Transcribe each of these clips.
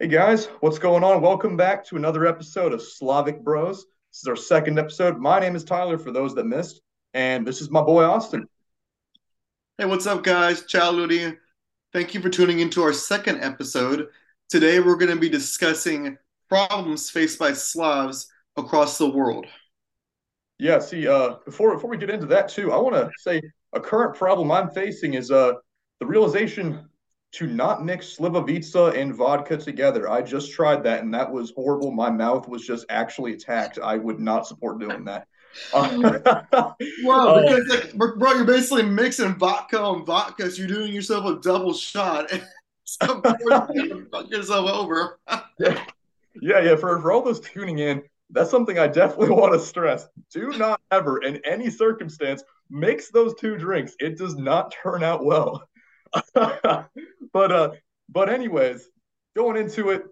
Hey guys, what's going on? Welcome back to another episode of Slavic Bros. This is our second episode. My name is Tyler, for those that missed, and this is my boy Austin. Hey, what's up, guys? Ciao, Ludi. Thank you for tuning into our second episode. Today, we're going to be discussing problems faced by Slavs across the world. Yeah, see, uh, before before we get into that too, I want to say a current problem I'm facing is uh the realization to not mix slivovica and vodka together. I just tried that and that was horrible. My mouth was just actually attacked. I would not support doing that. Well, uh, because like, bro, you're basically mixing vodka and vodka, so you're doing yourself a double shot. so fuck yourself over. yeah, yeah, yeah. For for all those tuning in, that's something I definitely want to stress. Do not ever, in any circumstance, mix those two drinks. It does not turn out well. but uh, but anyways, going into it,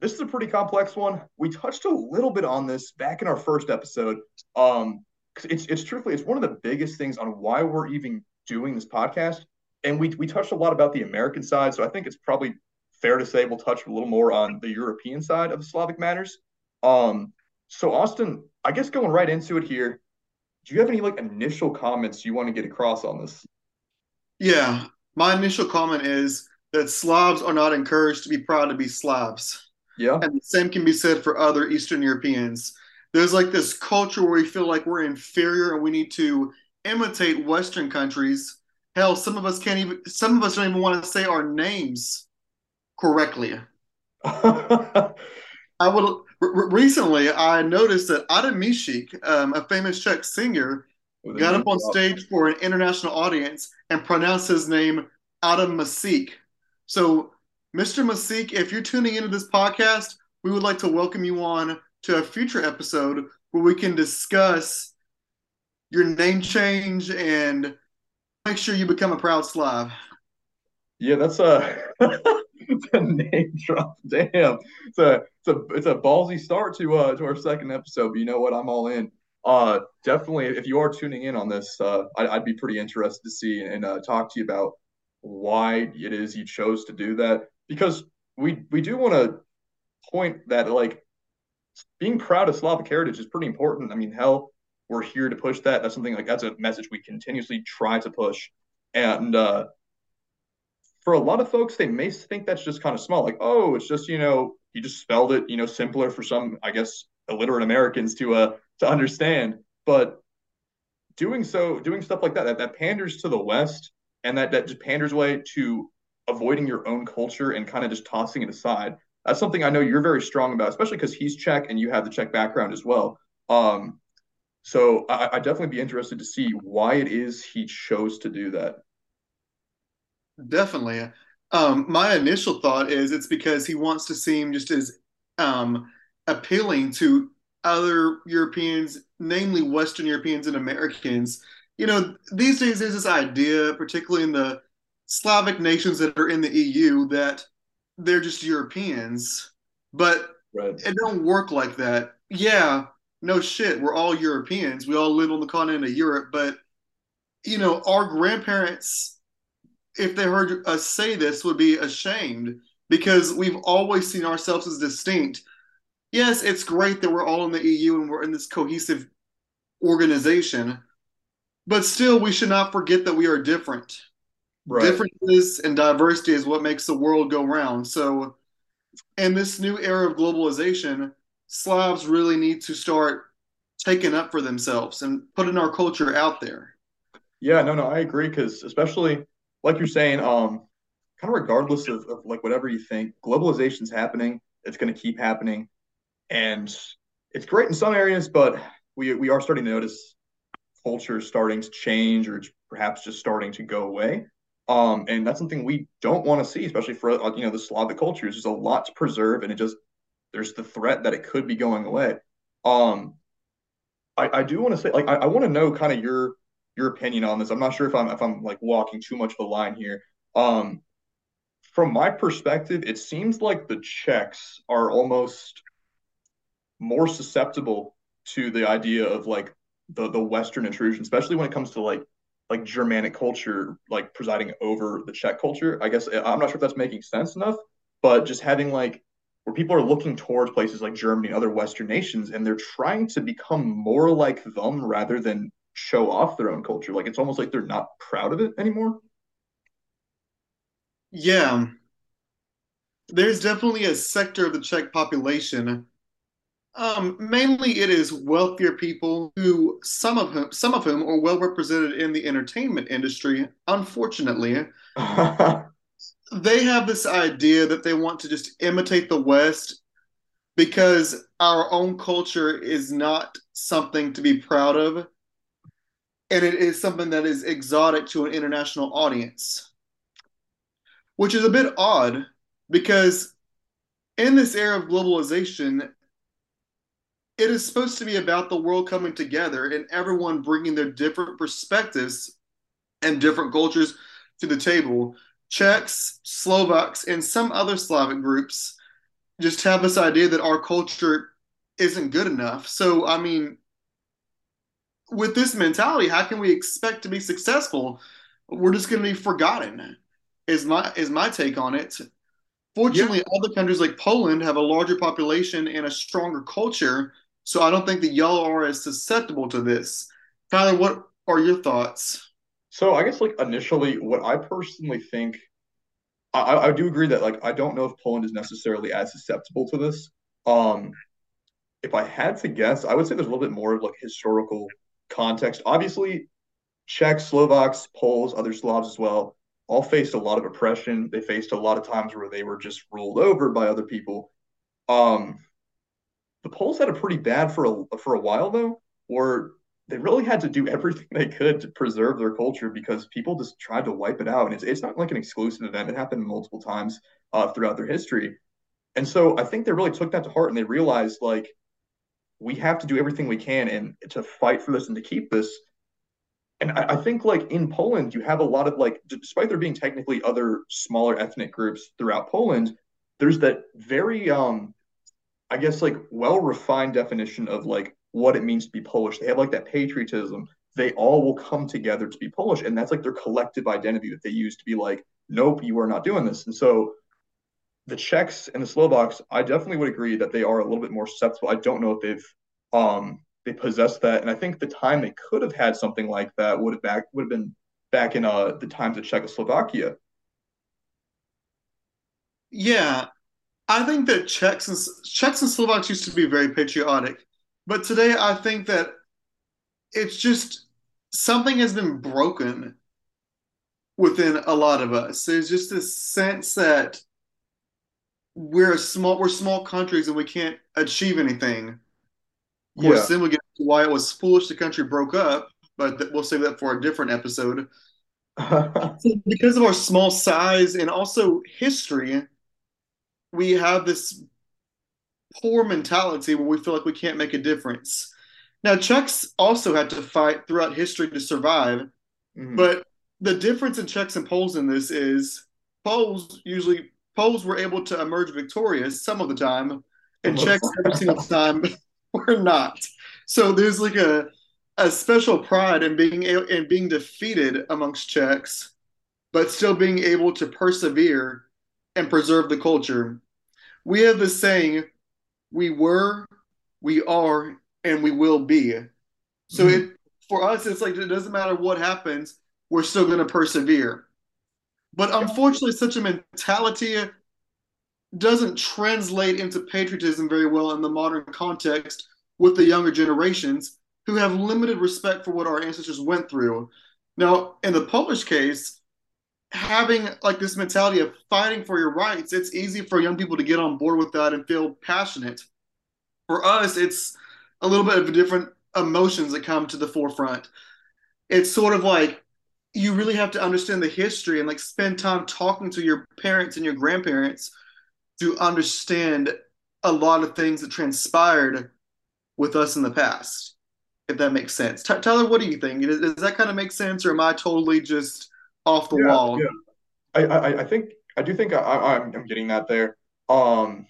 this is a pretty complex one. We touched a little bit on this back in our first episode. Um, it's it's truthfully it's one of the biggest things on why we're even doing this podcast. And we we touched a lot about the American side, so I think it's probably fair to say we'll touch a little more on the European side of Slavic matters. Um, so Austin, I guess going right into it here, do you have any like initial comments you want to get across on this? Yeah, my initial comment is that Slavs are not encouraged to be proud to be Slavs. Yeah. And the same can be said for other Eastern Europeans. There's like this culture where we feel like we're inferior and we need to imitate Western countries. Hell, some of us can't even, some of us don't even want to say our names correctly. I would recently I noticed that Adam Mišík, um, a famous Czech singer, got up on stage for an international audience and pronounced his name Adam Masik. So, Mr. Masik, if you're tuning into this podcast, we would like to welcome you on to a future episode where we can discuss your name change and make sure you become a proud Slav. Yeah, that's a, a name drop. Damn, it's a it's a it's a ballsy start to uh to our second episode. But you know what? I'm all in. Uh, definitely, if you are tuning in on this, uh, I, would be pretty interested to see and uh, talk to you about why it is you chose to do that. Because we we do want to point that like being proud of Slavic heritage is pretty important. I mean, hell, we're here to push that. That's something like that's a message we continuously try to push. And uh, for a lot of folks, they may think that's just kind of small. Like, oh, it's just you know, you just spelled it, you know, simpler for some, I guess, illiterate Americans to uh to understand. But doing so, doing stuff like that, that, that panders to the West and that, that just panders way to avoiding your own culture and kind of just tossing it aside. That's something I know you're very strong about, especially because he's Czech and you have the Czech background as well. Um, so I, I'd definitely be interested to see why it is he chose to do that. Definitely. Um, my initial thought is it's because he wants to seem just as um, appealing to other Europeans, namely Western Europeans and Americans. You know, these days there's this idea, particularly in the Slavic nations that are in the EU, that they're just Europeans, but right. it don't work like that. Yeah, no shit, we're all Europeans. We all live on the continent of Europe, but you know, our grandparents, if they heard us say this, would be ashamed because we've always seen ourselves as distinct yes, it's great that we're all in the EU and we're in this cohesive organization, but still, we should not forget that we are different. Right. Differences and diversity is what makes the world go round. So, in this new era of globalization, Slavs really need to start taking up for themselves and putting our culture out there. Yeah, no, no, I agree because especially like you're saying, um, kind of regardless of, of like whatever you think, globalization's happening. It's going to keep happening and it's great in some areas, but we we are starting to notice culture starting to change or perhaps just starting to go away. Um, and that's something we don't want to see, especially for uh, you know the Slavic cultures. There's a lot to preserve, and it just there's the threat that it could be going away. Um, I, I do want to say, like, I, I want to know kind of your your opinion on this. I'm not sure if I'm if I'm like walking too much of a line here. Um, from my perspective, it seems like the Czechs are almost more susceptible to the idea of like the the Western intrusion, especially when it comes to like like Germanic culture, like presiding over the Czech culture. I guess I'm not sure if that's making sense enough, but just having like where people are looking towards places like Germany and other Western nations, and they're trying to become more like them rather than show off their own culture. Like it's almost like they're not proud of it anymore. Yeah, there's definitely a sector of the Czech population. Um, mainly, it is wealthier people who some of whom some of whom are well represented in the entertainment industry. Unfortunately, they have this idea that they want to just imitate the West because our own culture is not something to be proud of, and it is something that is exotic to an international audience, which is a bit odd because in this era of globalization, it is supposed to be about the world coming together and everyone bringing their different perspectives and different cultures to the table. Czechs, Slovaks, and some other Slavic groups just have this idea that our culture isn't good enough. So, I mean, with this mentality, how can we expect to be successful? We're just going to be forgotten. Is my is my take on it. Fortunately, yeah. other countries like Poland have a larger population and a stronger culture, so I don't think that y'all are as susceptible to this. Tyler, what are your thoughts? So I guess like initially, what I personally think, I, I do agree that like I don't know if Poland is necessarily as susceptible to this. Um, if I had to guess, I would say there's a little bit more of like historical context. Obviously, Czechs, Slovaks, Poles, other Slavs as well, all faced a lot of oppression. They faced a lot of times where they were just ruled over by other people. Um, the Poles had a pretty bad for a for a while though, or they really had to do everything they could to preserve their culture because people just tried to wipe it out. And it's it's not like an exclusive event; it happened multiple times uh, throughout their history. And so I think they really took that to heart and they realized like we have to do everything we can and to fight for this and to keep this. And I, I think like in Poland, you have a lot of like, despite there being technically other smaller ethnic groups throughout Poland, there's that very um I guess like well refined definition of like what it means to be Polish. They have like that patriotism. They all will come together to be Polish, and that's like their collective identity that they use to be like, nope, you are not doing this. And so the Czechs and the Slovaks, I definitely would agree that they are a little bit more susceptible. I don't know if they've um they possess that, and I think the time they could have had something like that would have back would have been back in uh the times of Czechoslovakia. Yeah, I think that Czechs and Czechs and Slovaks used to be very patriotic, but today I think that it's just something has been broken within a lot of us. There's just this sense that we're small we're small countries and we can't achieve anything. Of course, yeah. then we get to why it was foolish the country broke up, but we'll save that for a different episode. because of our small size and also history, we have this poor mentality where we feel like we can't make a difference. Now, Czechs also had to fight throughout history to survive, mm-hmm. but the difference in Czechs and Poles in this is Poles usually Poles were able to emerge victorious some of the time, and Czechs every single time were not. So there's like a a special pride in being in being defeated amongst Czechs, but still being able to persevere and preserve the culture we have the saying, we were, we are, and we will be. So mm-hmm. it for us, it's like it doesn't matter what happens, we're still going to persevere. But unfortunately, such a mentality doesn't translate into patriotism very well in the modern context with the younger generations who have limited respect for what our ancestors went through. Now, in the Polish case, having like this mentality of fighting for your rights, it's easy for young people to get on board with that and feel passionate. For us, it's a little bit of a different emotions that come to the forefront. It's sort of like you really have to understand the history and like spend time talking to your parents and your grandparents to understand a lot of things that transpired with us in the past, if that makes sense. T- Tyler, what do you think? Does that kind of make sense, or am I totally just off the yeah, wall. Yeah. I, I, I think I do think I, I'm I'm getting that there. Um,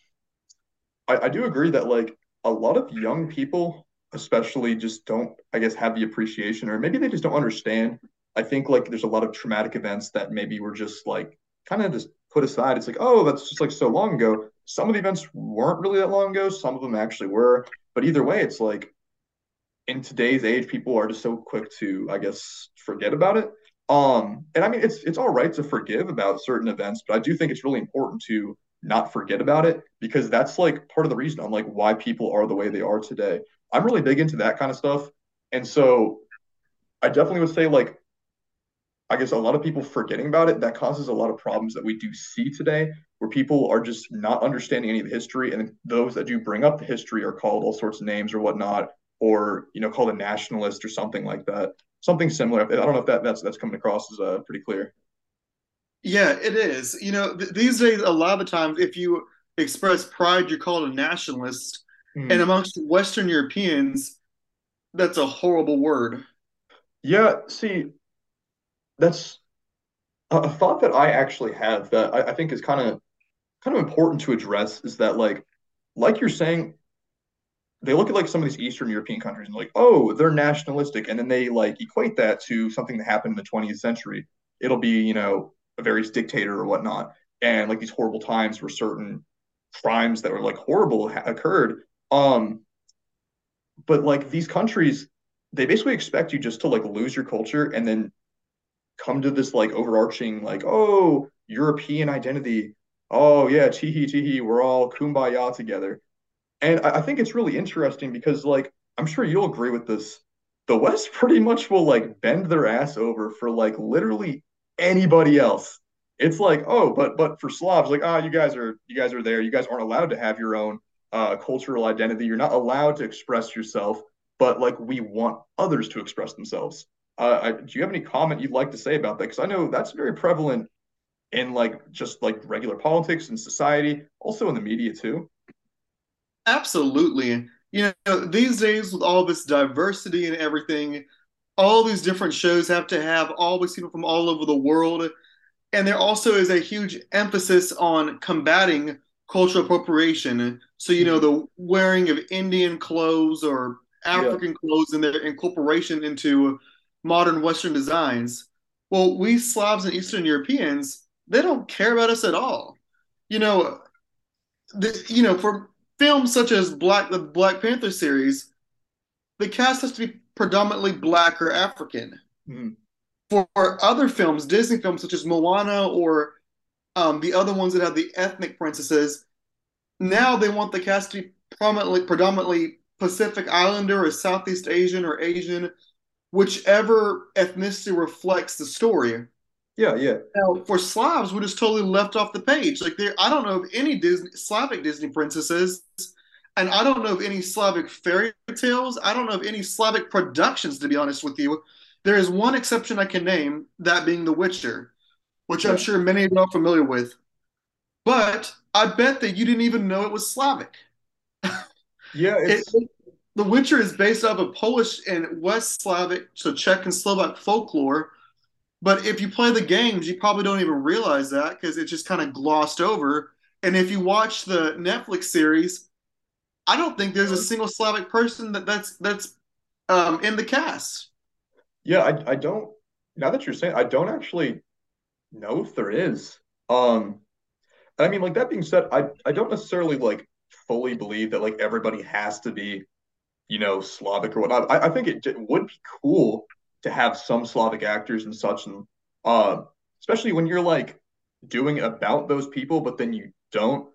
I, I do agree that like a lot of young people, especially, just don't I guess have the appreciation, or maybe they just don't understand. I think like there's a lot of traumatic events that maybe were just like kind of just put aside. It's like oh that's just like so long ago. some of the events weren't really that long ago, some of them actually were. But either way, it's like in today's age, people are just so quick to, I guess, forget about it. Um, and I mean, it's it's all right to forgive about certain events, but I do think it's really important to not forget about it because that's like part of the reason I'm like why people are the way they are today. I'm really big into that kind of stuff, and so I definitely would say like I guess a lot of people forgetting about it that causes a lot of problems that we do see today where people are just not understanding any of the history. And those that do bring up the history are called all sorts of names or whatnot or you know called a nationalist or something like that something similar. I don't know if that that's that's coming across as uh, pretty clear. Yeah it is. You know th- these days a lot of the times if you express pride you're called a nationalist. Mm. and amongst western europeans that's a horrible word. Yeah see that's a thought that I actually have that I, I think is kind of kind of important to address is that like like you're saying they look at like some of these Eastern European countries and like, oh, they're nationalistic, and then they like equate that to something that happened in the 20th century. It'll be, you know, a various dictator or whatnot, and like these horrible times where certain crimes that were like horrible ha- occurred. Um, but like these countries, they basically expect you just to like lose your culture and then come to this like overarching like oh European identity. Oh yeah, teehee teehee, we're all kumbaya together. And I, think it's really interesting because like I'm sure you'll agree with this. The West pretty much will like bend their ass over for like literally anybody else. It's like, oh, but but for Slavs, like, ah, oh, you guys are you guys are there. You guys aren't allowed to have your own uh, cultural identity. You're not allowed to express yourself, but like we want others to express themselves. Uh, I, do you have any comment you'd like to say about that? Because I know that's very prevalent in like just like regular politics and society, also in the media too. Absolutely. You know, these days with all this diversity and everything, all these different shows have to have all these people from all over the world. And there also is a huge emphasis on combating cultural appropriation. So, you know, the wearing of Indian clothes or African yeah. clothes and their incorporation into modern Western designs. Well, we Slavs and Eastern Europeans, they don't care about us at all. You know, the, you know, for films such as Black the Black Panther series, the cast has to be predominantly black or African. Mm-hmm. For other films, Disney films such as Moana or um, the other ones that have the ethnic princesses, now they want the cast to be prominently, predominantly Pacific Islander or Southeast Asian or Asian whichever ethnicity reflects the story. Yeah, yeah. Now, for Slavs, we're just totally left off the page. Like, there, I don't know of any Disney Slavic Disney princesses, and I don't know of any Slavic fairy tales. I don't know of any Slavic productions, to be honest with you. There is one exception I can name, that being The Witcher, which yeah. I'm sure many of you are familiar with. But I bet that you didn't even know it was Slavic. Yeah, it's, it, the Witcher is based off of Polish and West Slavic, so Czech and Slovak folklore. But if you play the games, you probably don't even realize that because it's just kind of glossed over. And if you watch the Netflix series, I don't think there's a single Slavic person that that's that's um, in the cast. Yeah, I, I don't. Now that you're saying, I don't actually know if there is. Um, I mean, like that being said, I I don't necessarily like fully believe that like everybody has to be you know, Slavic or whatnot. I, I think it, it, would be cool to have some Slavic actors and such, and uh, especially when you're like doing about those people, but then you don't.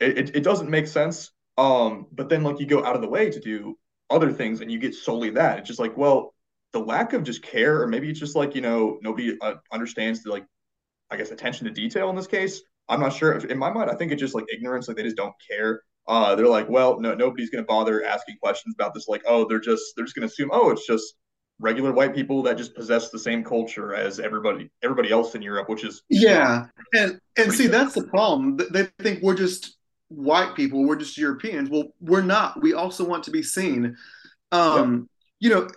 It, it, it doesn't make sense. Um, but then like you go out of the way to do other things, and you get solely that. It's just like, well, the lack of just care, or maybe it's just like you know nobody uh, understands the like, I guess attention to detail in this case. I'm not sure. In my mind, I think it's just like ignorance. Like they just don't care uh, they're like, well, no, nobody's to bother asking questions about this. Like, oh, they're just they're just to assume, oh, it's just regular white people that just possess the same culture as everybody everybody else in Europe, which is yeah. And and see, that's the problem. They think we're just white people. We're just Europeans. Well, we're not. We also want to be seen. Um, you know,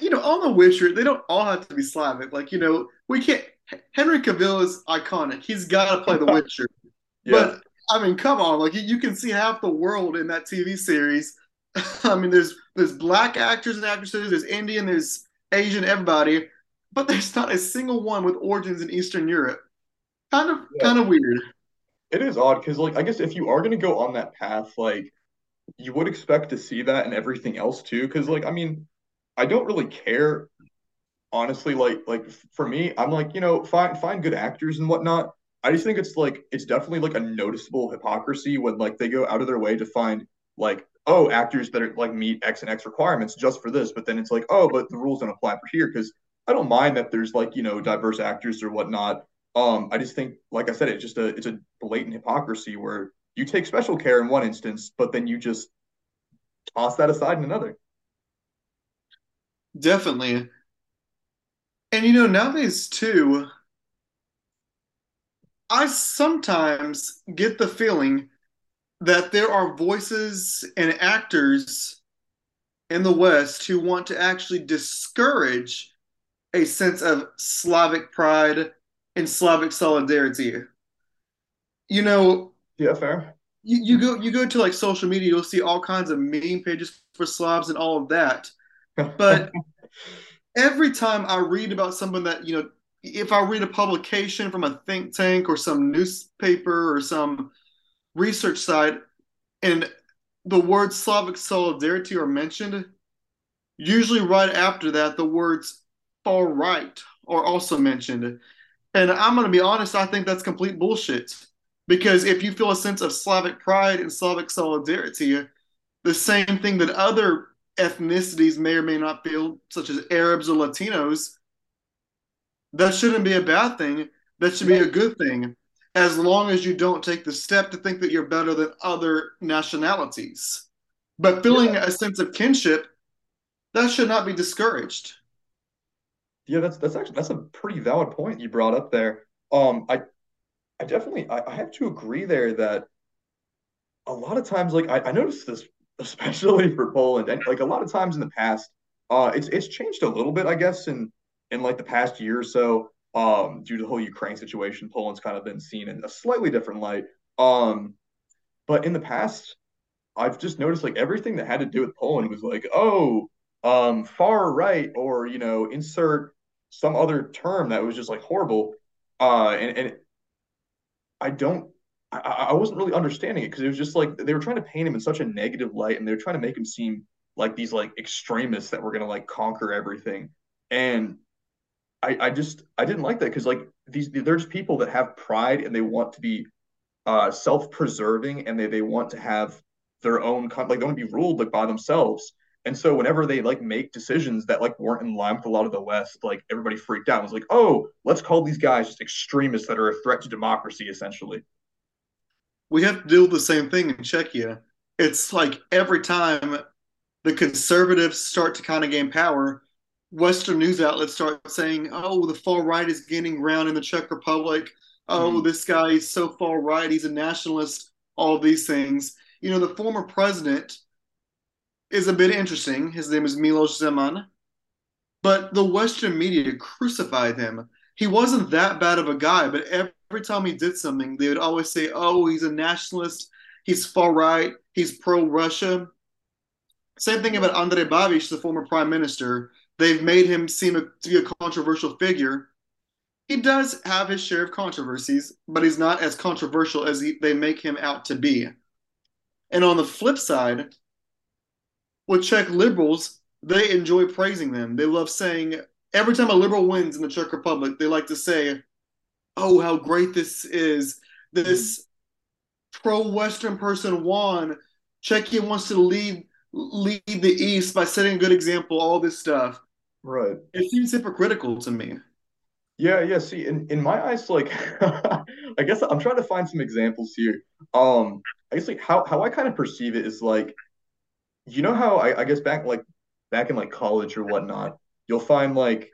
you know, on The Witcher, they don't all have to be Slavic. Like, you know, we can't. Henry Cavill is iconic. He's got to play The Witcher. yeah. But I mean, come on, like you can see half the world in that TV series. I mean, there's there's black actors and actresses, there's Indian, there's Asian, everybody, but there's not a single one with origins in Eastern Europe. Kind of, yeah. kind of weird. it is odd because like I guess if you are gonna go on that path, like you would expect to see that and everything else too. Because like I mean, I don't really care honestly. Like like for me, I'm like you know find find good actors and whatnot. I just think it's like it's definitely like a noticeable hypocrisy when like they go out of their way to find like oh actors that are like meet X and X requirements just for this, but then it's like oh but the rules don't apply for here because I don't mind that there's like you know diverse actors or whatnot. Um, I just think like I said, it's just a it's a blatant hypocrisy where you take special care in one instance, but then you just toss that aside in another. Definitely. And you know, nowadays too, I sometimes get the feeling that there are voices and actors in the West who want to actually discourage a sense of Slavic pride and Slavic solidarity. You know, Yeah, fair. you, you go you go to like social media, you'll see all kinds of meme pages for Slavs and all of that. But every time I read about someone that, you know, if I read a publication from a think tank or some newspaper or some research side and the words Slavic solidarity are mentioned, usually right after that, the words far right are also mentioned. And I'm going to be honest, I think that's complete bullshit. Because if you feel a sense of Slavic pride and Slavic solidarity, the same thing that other ethnicities may or may not feel, such as Arabs or Latinos, that shouldn't be a bad thing. That should be a good thing, as long as you don't take the step to think that you're better than other nationalities. But feeling Yeah, a sense of kinship, that should not be discouraged. yeah, that's that's actually that's a pretty valid point you brought up there. Um, I I definitely I, I have to agree there that a lot of times, like I, I noticed this especially for Poland, and like a lot of times in the past, uh, it's it's changed a little bit, I guess, in in like the past year or so, um, due to the whole Ukraine situation. Poland's kind of been seen in a slightly different light. Um, but in the past, I've just noticed like everything that had to do with Poland was like, oh, um, far right, or you know, insert some other term that was just like horrible. Uh, and and I don't, I, I wasn't really understanding it because it was just like they were trying to paint him in such a negative light, and they were trying to make him seem like these like extremists that were gonna like conquer everything. And I, I just I didn't like that because like these there's people that have pride and they want to be uh self-preserving and they they want to have their own con- like they want to be ruled like by themselves. And so whenever they like make decisions that like weren't in line with a lot of the West, like everybody freaked out. It was like, oh, let's call these guys just extremists that are a threat to democracy, essentially. We have to deal with the same thing in Czechia. It's like every time the conservatives start to kind of gain power, Western news outlets start saying, "Oh, the far right is gaining ground in the Czech Republic. Oh, Mm, this guy is so far right. He's a nationalist. All these things." You know, the former president is a bit interesting. His name is Miloš Zeman, but the Western media crucified him. He wasn't that bad of a guy, but every time he did something, they would always say, "Oh, he's a nationalist. He's far right. He's pro-Russia." Same thing about Andrej Babiš, the former prime minister. They've made him seem a, to be a controversial figure. He does have his share of controversies, but he's not as controversial as he, they make him out to be. And on the flip side, with Czech liberals, they enjoy praising them. They love saying, every time a liberal wins in the Czech Republic, they like to say, oh, how great this is. This pro Western person won. Czechia wants to lead lead the East by setting a good example. All this stuff. Right. It seems hypocritical to me. Yeah, yeah. See, in, in my eyes, like I guess I'm trying to find some examples here. Um, I guess like how, how I kind of perceive it is like you know how I, I guess back like back in like college or whatnot, you'll find like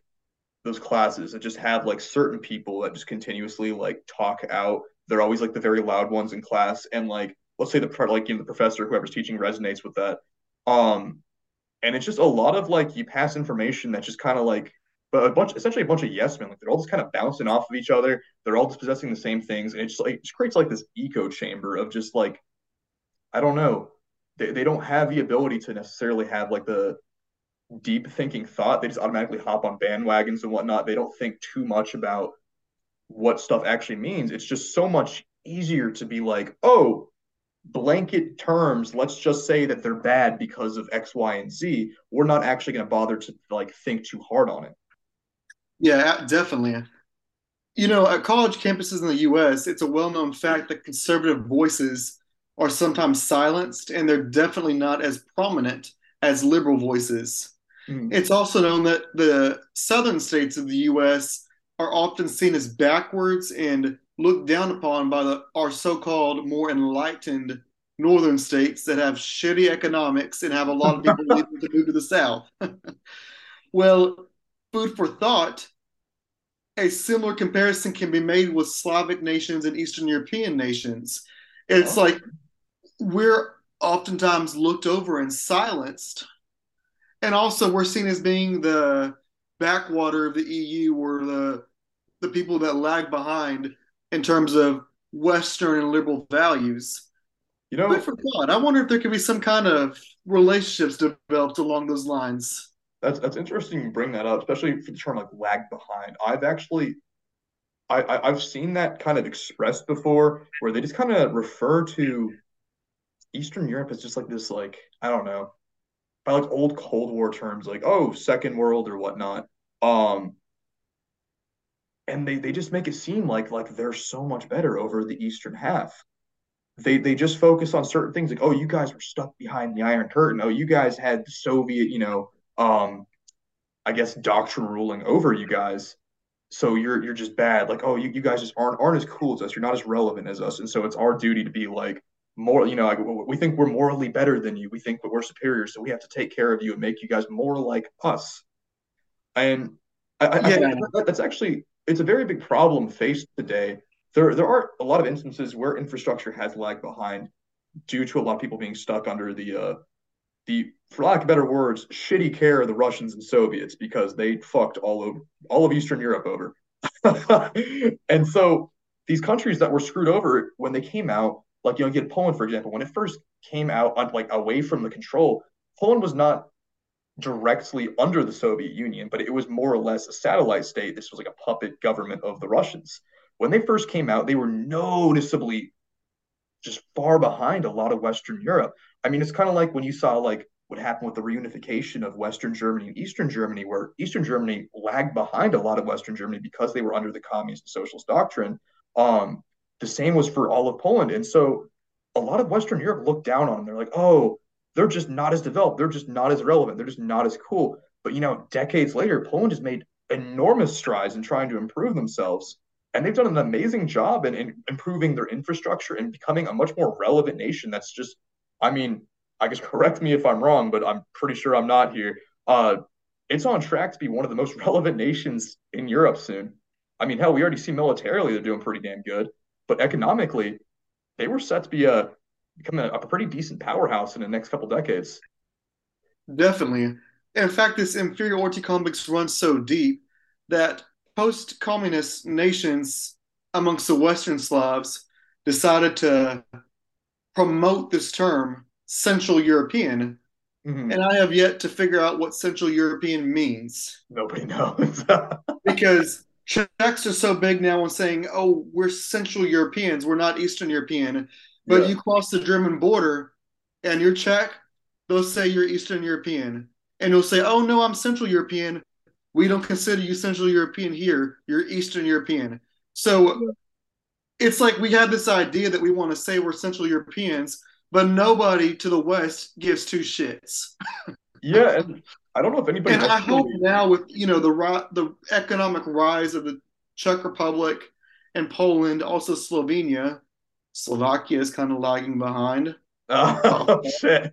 those classes that just have like certain people that just continuously like talk out. They're always like the very loud ones in class, and like let's say the like you know the professor whoever's teaching resonates with that. Um, and it's just a lot of like you pass information that's just kind of like but a bunch essentially a bunch of yes men like they're all just kind of bouncing off of each other. They're all just possessing the same things, and it just like it just creates like this echo chamber of just like I don't know. They, they don't have the ability to necessarily have like the deep thinking thought. They just automatically hop on bandwagons and whatnot. They don't think too much about what stuff actually means. It's just so much easier to be like, oh, blanket terms, let's just say that they're bad because of X, Y, and Z. We're not actually going to bother to like think too hard on it. Yeah, definitely. You know, at college campuses in the US, it's a well known fact that conservative voices are sometimes silenced and they're definitely not as prominent as liberal voices. Mm. It's also known that the southern states of the US are often seen as backwards and looked down upon by the, our so called more enlightened northern states that have shitty economics and have a lot of people leaving to move to the south. well, food for thought a similar comparison can be made with Slavic nations and Eastern European nations. It's oh. like we're oftentimes looked over and silenced. And also we're seen as being the backwater of the EU or the the people that lag behind in terms of Western and liberal values. You know, but for God, I wonder if there could be some kind of relationships developed along those lines. That's that's interesting you bring that up, especially for the term like lag behind. I've actually I, I have seen that kind of expressed before where they just kind of refer to Eastern Europe as just like this like I don't know by like old Cold War terms like oh second world or whatnot. Um and they, they just make it seem like like they're so much better over the eastern half. They they just focus on certain things like oh you guys were stuck behind the Iron Curtain. Oh you guys had the Soviet you know um, I guess doctrine ruling over you guys. So you're you're just bad. Like, oh, you, you guys just aren't aren't as cool as us. You're not as relevant as us. And so it's our duty to be like more, you know, like we think we're morally better than you. We think that we're superior. So we have to take care of you and make you guys more like us. And I, I, yeah. I that's actually it's a very big problem faced today. There there are a lot of instances where infrastructure has lagged behind due to a lot of people being stuck under the uh, the, for lack of better words, shitty care of the Russians and Soviets because they fucked all over all of Eastern Europe over. and so these countries that were screwed over when they came out, like you know, you get Poland for example, when it first came out like away from the control, Poland was not directly under the Soviet Union, but it was more or less a satellite state. This was like a puppet government of the Russians. When they first came out, they were noticeably just far behind a lot of Western Europe. I mean, it's kind of like when you saw like what happened with the reunification of Western Germany and Eastern Germany, where Eastern Germany lagged behind a lot of Western Germany because they were under the communist and socialist doctrine. Um, the same was for all of Poland. And so a lot of Western Europe looked down on them. They're like, oh, they're just not as developed. They're just not as relevant. They're just not as cool. But, you know, decades later, Poland has made enormous strides in trying to improve themselves. And they've done an amazing job in, in improving their infrastructure and becoming a much more relevant nation that's just I mean, I guess correct me if I'm wrong, but I'm pretty sure I'm not here. Uh, it's on track to be one of the most relevant nations in Europe soon. I mean, hell, we already see militarily they're doing pretty damn good, but economically, they were set to be a become a, a pretty decent powerhouse in the next couple decades. Definitely. In fact, this inferiority complex runs so deep that post-communist nations amongst the Western Slavs decided to promote this term Central European, mm-hmm. and I have yet to figure out what Central European means. Nobody knows because Czechs are so big now on saying, "Oh, we're Central Europeans, we're not Eastern European." But yeah. you cross the German border, and you're Czech, they'll say you're Eastern European, and you'll say, "Oh no, I'm Central European." We don't consider you Central European here. You're Eastern European. So it's like we have this idea that we want to say we're Central Europeans, but nobody to the West gives two shits. yeah, and I don't know if anybody. And I hope now with you know the the economic rise of the Czech Republic and Poland, also Slovenia, Slovakia is kind of lagging behind. Oh shit.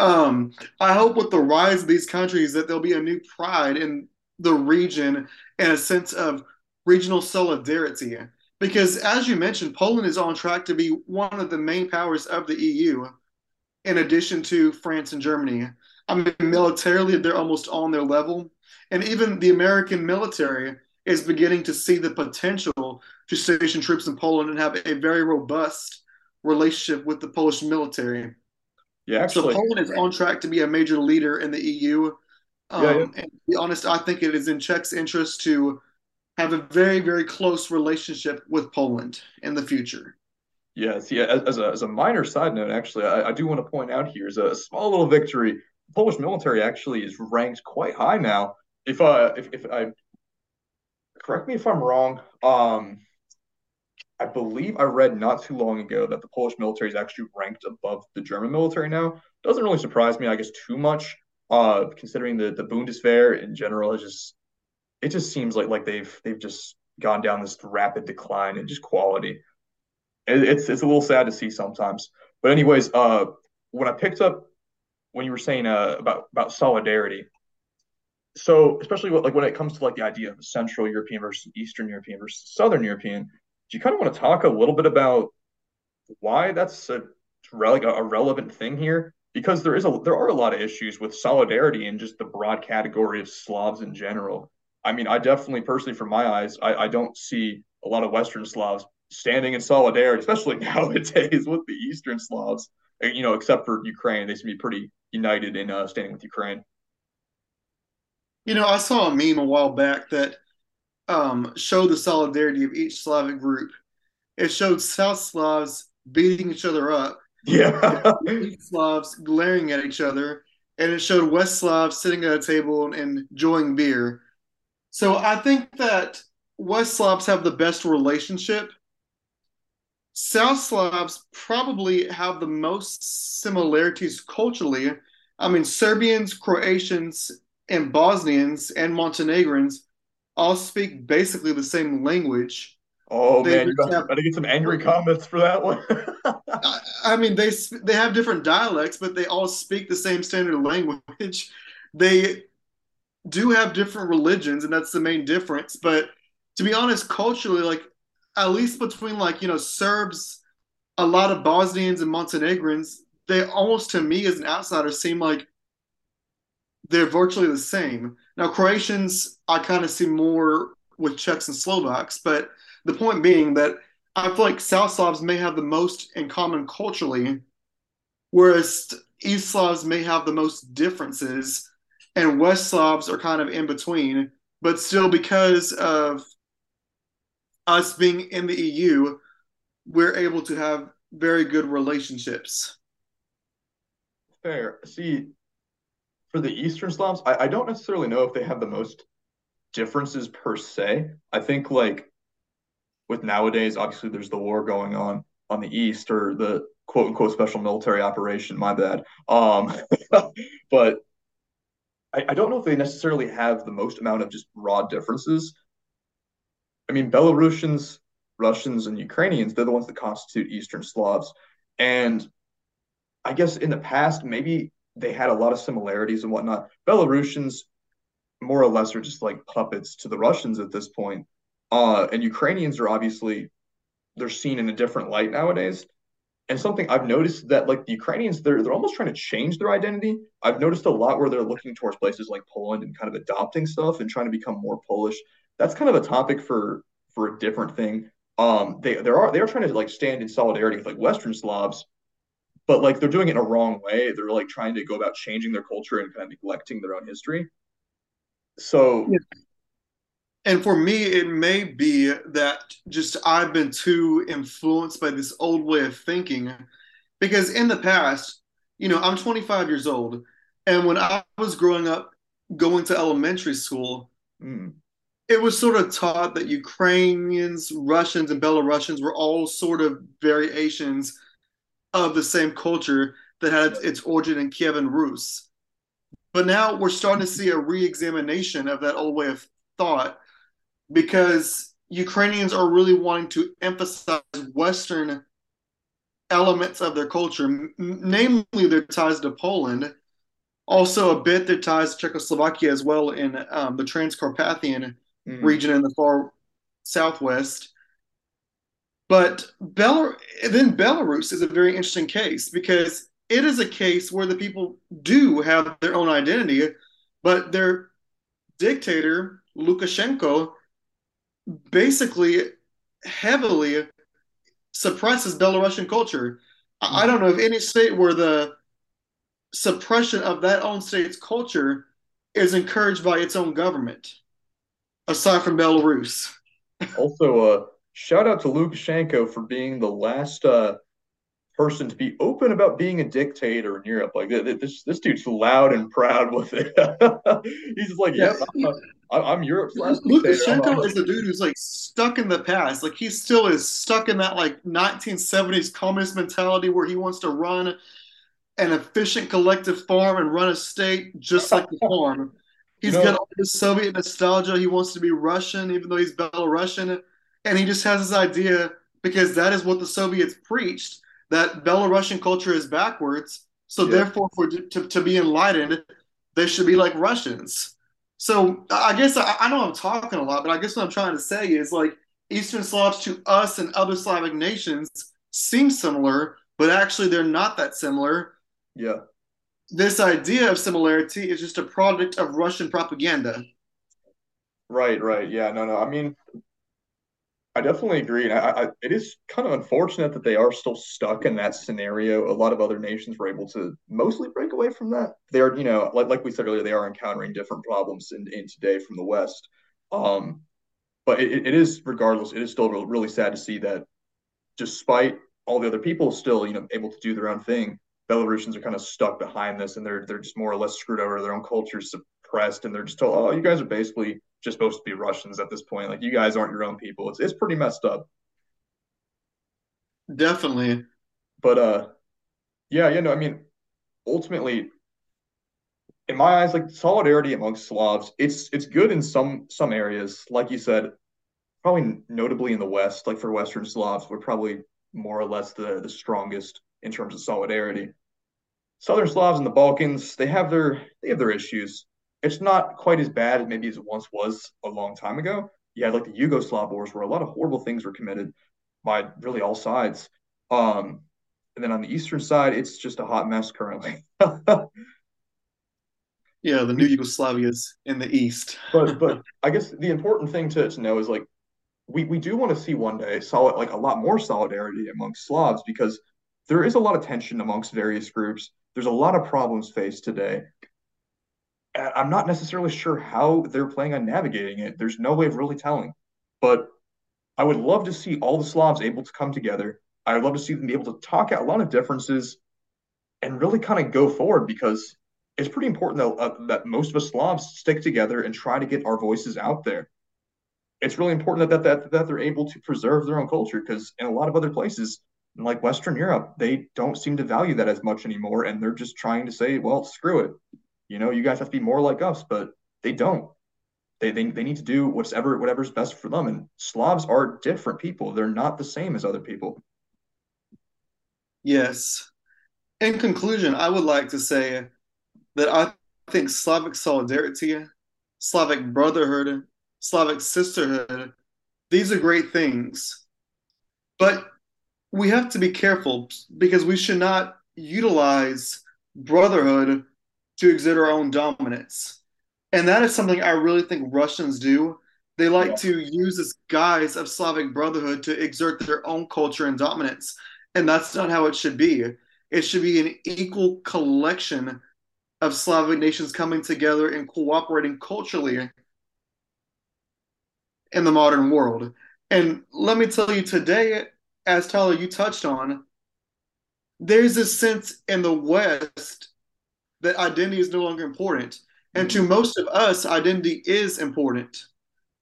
um, I hope with the rise of these countries that there'll be a new pride in the region and a sense of regional solidarity because as you mentioned, Poland is on track to be one of the main powers of the EU, in addition to France and Germany. I mean, militarily, they're almost on their level. And even the American military is beginning to see the potential to station troops in Poland and have a very robust relationship with the Polish military. Yeah, actually. So Poland is on track to be a major leader in the EU. Um, yeah, yeah. And to be honest, I think it is in Czech's interest to have a very, very close relationship with Poland in the future. Yes, yeah. As a, as a minor side note, actually, I, I do want to point out here is a small little victory. The Polish military actually is ranked quite high now. If uh, if, if I correct me if I'm wrong, um, I believe I read not too long ago that the Polish military is actually ranked above the German military now. Doesn't really surprise me, I guess, too much, uh, considering the the Bundeswehr in general is just it just seems like like they've they've just gone down this rapid decline in just quality. It, it's it's a little sad to see sometimes. But anyways, uh, when I picked up when you were saying uh, about about solidarity, so especially what, like when it comes to like the idea of Central European versus Eastern European versus Southern European, do you kind of want to talk a little bit about why that's a like a relevant thing here? Because there is a there are a lot of issues with solidarity in just the broad category of Slavs in general. I mean, I definitely personally, from my eyes, I, I don't see a lot of Western Slavs standing in solidarity, especially nowadays with the Eastern Slavs. You know, except for Ukraine, they seem to be pretty united in uh, standing with Ukraine. You know, I saw a meme a while back that um, showed the solidarity of each Slavic group. It showed South Slavs beating each other up. Yeah. East Slavs glaring at each other. And it showed West Slavs sitting at a table and enjoying beer. So I think that West Slavs have the best relationship. South Slavs probably have the most similarities culturally. I mean, Serbians, Croatians, and Bosnians and Montenegrins all speak basically the same language. Oh they man, you better, get some angry comments for that one. I, I mean, they they have different dialects, but they all speak the same standard language. They do have different religions, and that's the main difference. But to be honest, culturally, like at least between like you know Serbs, a lot of Bosnians and Montenegrins, they almost to me as an outsider seem like they're virtually the same. Now Croatians, I kind of see more with Czechs and Slovaks, but the point being that I feel like South Slavs may have the most in common culturally, whereas East Slavs may have the most differences and West Slavs are kind of in between. But still, because of us being in the EU, we're able to have very good relationships. Fair. See, for the Eastern Slavs, I, I don't necessarily know if they have the most differences per se. I think like with nowadays, obviously there's the war going on on the east or the quote unquote special military operation. My bad. Um, but I, I don't know if they necessarily have the most amount of just raw differences. I mean, Belarusians, Russians, and Ukrainians, they're the ones that constitute Eastern Slavs. And I guess in the past, maybe they had a lot of similarities and whatnot. Belarusians, more or less, are just like puppets to the Russians at this point. Uh, and Ukrainians are obviously they're seen in a different light nowadays and something I've noticed that like the Ukrainians, they're they're almost trying to change their identity. I've noticed a lot where they're looking towards places like Poland and kind of adopting stuff and trying to become more Polish. That's kind of a topic for for a different thing. Um, they there are they are trying to like stand in solidarity with like Western Slavs, but like they're doing it in a wrong way. They're like trying to go about changing their culture and kind of neglecting their own history. So. And for me, it may be that just I've been too influenced by this old way of thinking. Because in the past, you know, I'm 25 years old. And when I was growing up, going to elementary school, mm. it was sort of taught that Ukrainians, Russians, and Belarusians were all sort of variations of the same culture that had its origin in Kievan Rus. But now we're starting to see a re examination of that old way of thought because Ukrainians are really wanting to emphasize Western elements of their culture, m- namely their ties to Poland, also a bit their ties to Czechoslovakia as well in um, the Transcarpathian mm. region in the far southwest. But then Belarus is a very interesting case because it is a case where the people do have their own identity, but their dictator, Lukashenko, basically heavily suppresses Belarusian culture. Mm-hmm. I don't know of any state where the suppression of that own state's culture is encouraged by its own government. aside from Belarus. Also, uh, shout out to Lukashenko for being the last uh, person to be open about being a dictator in Europe. Like this, this dude's loud and proud with it. He's just like, yeah, I'm, I'm, Europe's last Lukashenko is a dude who's like stuck in the past. Like he still is stuck in that like 1970s communist mentality where he wants to run an efficient collective farm and run a state just like the farm. He's you know, got all this Soviet nostalgia. He wants to be Russian, even though he's Belarusian. And he just has this idea because that is what the Soviets preached that Belarusian culture is backwards. So yeah. therefore, for to, to be enlightened, they should be like Russians. So I guess I, I know I'm talking a lot, but I guess what I'm trying to say is like Eastern Slavs to us and other Slavic nations seem similar, but actually they're not that similar. Yeah. This idea of similarity is just a product of Russian propaganda. Right, right. Yeah, no, no. I mean, I definitely agree. And I, I, it is kind of unfortunate that they are still stuck in that scenario. A lot of other nations were able to mostly break away from that. They are, you know, like, like we said earlier, they are encountering different problems in, in today from the West. Um, but it, it is, regardless, it is still really, sad to see that despite all the other people still, you know, able to do their own thing, Belarusians are kind of stuck behind this and they're, they're just more or less screwed over. Their own culture suppressed and they're just told, oh, you guys are basically just supposed to be Russians at this point. Like you guys aren't your own people. It's it's pretty messed up. Definitely. But uh yeah, you know, I mean, ultimately, in my eyes, like solidarity amongst Slavs, it's it's good in some some areas. Like you said, probably notably in the West, like for Western Slavs, we're probably more or less the the strongest in terms of solidarity. Southern Slavs in the Balkans, they have their they have their issues it's not quite as bad as maybe as it once was a long time ago. You had like the Yugoslav wars where a lot of horrible things were committed by really all sides. Um, and then on the eastern side, it's just a hot mess currently. yeah, the new Yugoslavia's in the east. but but I guess the important thing to, to know is like we, we do want to see one day solid like a lot more solidarity amongst Slavs because there is a lot of tension amongst various groups. There's a lot of problems faced today. I'm not necessarily sure how they're planning on navigating it. There's no way of really telling. But I would love to see all the Slavs able to come together. I would love to see them be able to talk out a lot of differences and really kind of go forward because it's pretty important that, uh, that most of us Slavs stick together and try to get our voices out there. It's really important that, that, that, that they're able to preserve their own culture because in a lot of other places, like Western Europe, they don't seem to value that as much anymore. And they're just trying to say, well, screw it you know, you guys have to be more like us, but they don't. They, they, they need to do whatever whatever's best for them. And Slavs are different people. They're not the same as other people. Yes. In conclusion, I would like to say that I think Slavic solidarity, Slavic brotherhood, Slavic sisterhood, these are great things. But we have to be careful because we should not utilize brotherhood to exert our own dominance. And that is something I really think Russians do. They like yeah. to use this guise of Slavic brotherhood to exert their own culture and dominance. And that's not how it should be. It should be an equal collection of Slavic nations coming together and cooperating culturally in the modern world. And let me tell you today, as Tyler, you touched on, there's a sense in the West that identity is no longer important. And to most of us, identity is important,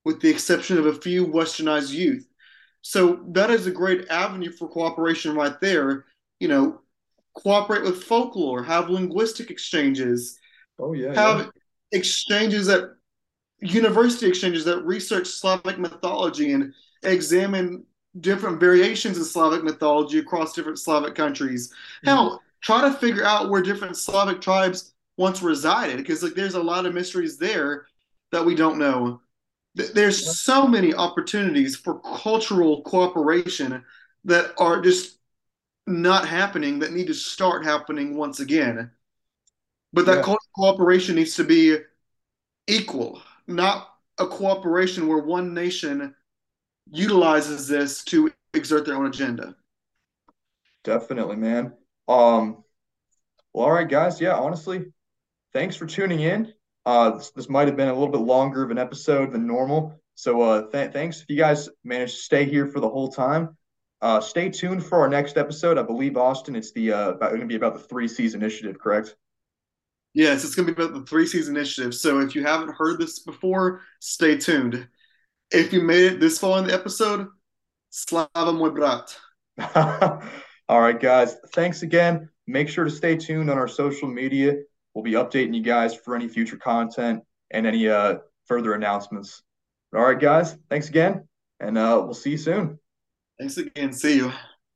with the exception of a few westernized youth. So that is a great avenue for cooperation right there. You know, cooperate with folklore, have linguistic exchanges. Oh yeah. Have yeah. exchanges at university exchanges that research Slavic mythology and examine different variations of Slavic mythology across different Slavic countries. Mm-hmm. Hell, try to figure out where different Slavic tribes once resided, because like there's a lot of mysteries there that we don't know. There's so many opportunities for cultural cooperation that are just not happening that need to start happening once again. But that yeah. cultural cooperation needs to be equal, not a cooperation where one nation utilizes this to exert their own agenda. Definitely, man. Um, well, all right, guys. Yeah, honestly, thanks for tuning in. Uh, this, this might have been a little bit longer of an episode than normal. So uh, th- thanks if you guys managed to stay here for the whole time. Uh, stay tuned for our next episode. I believe Austin, it's the uh, going to be about the Three Seas Initiative, correct? Yes, it's going to be about the Three Seas Initiative. So if you haven't heard this before, stay tuned. If you made it this far in the episode, slava moj brat. All right, guys. Thanks again. Make sure to stay tuned on our social media. We'll be updating you guys for any future content and any uh, further announcements. All right, guys. Thanks again, and uh, we'll see you soon. Thanks again. See you.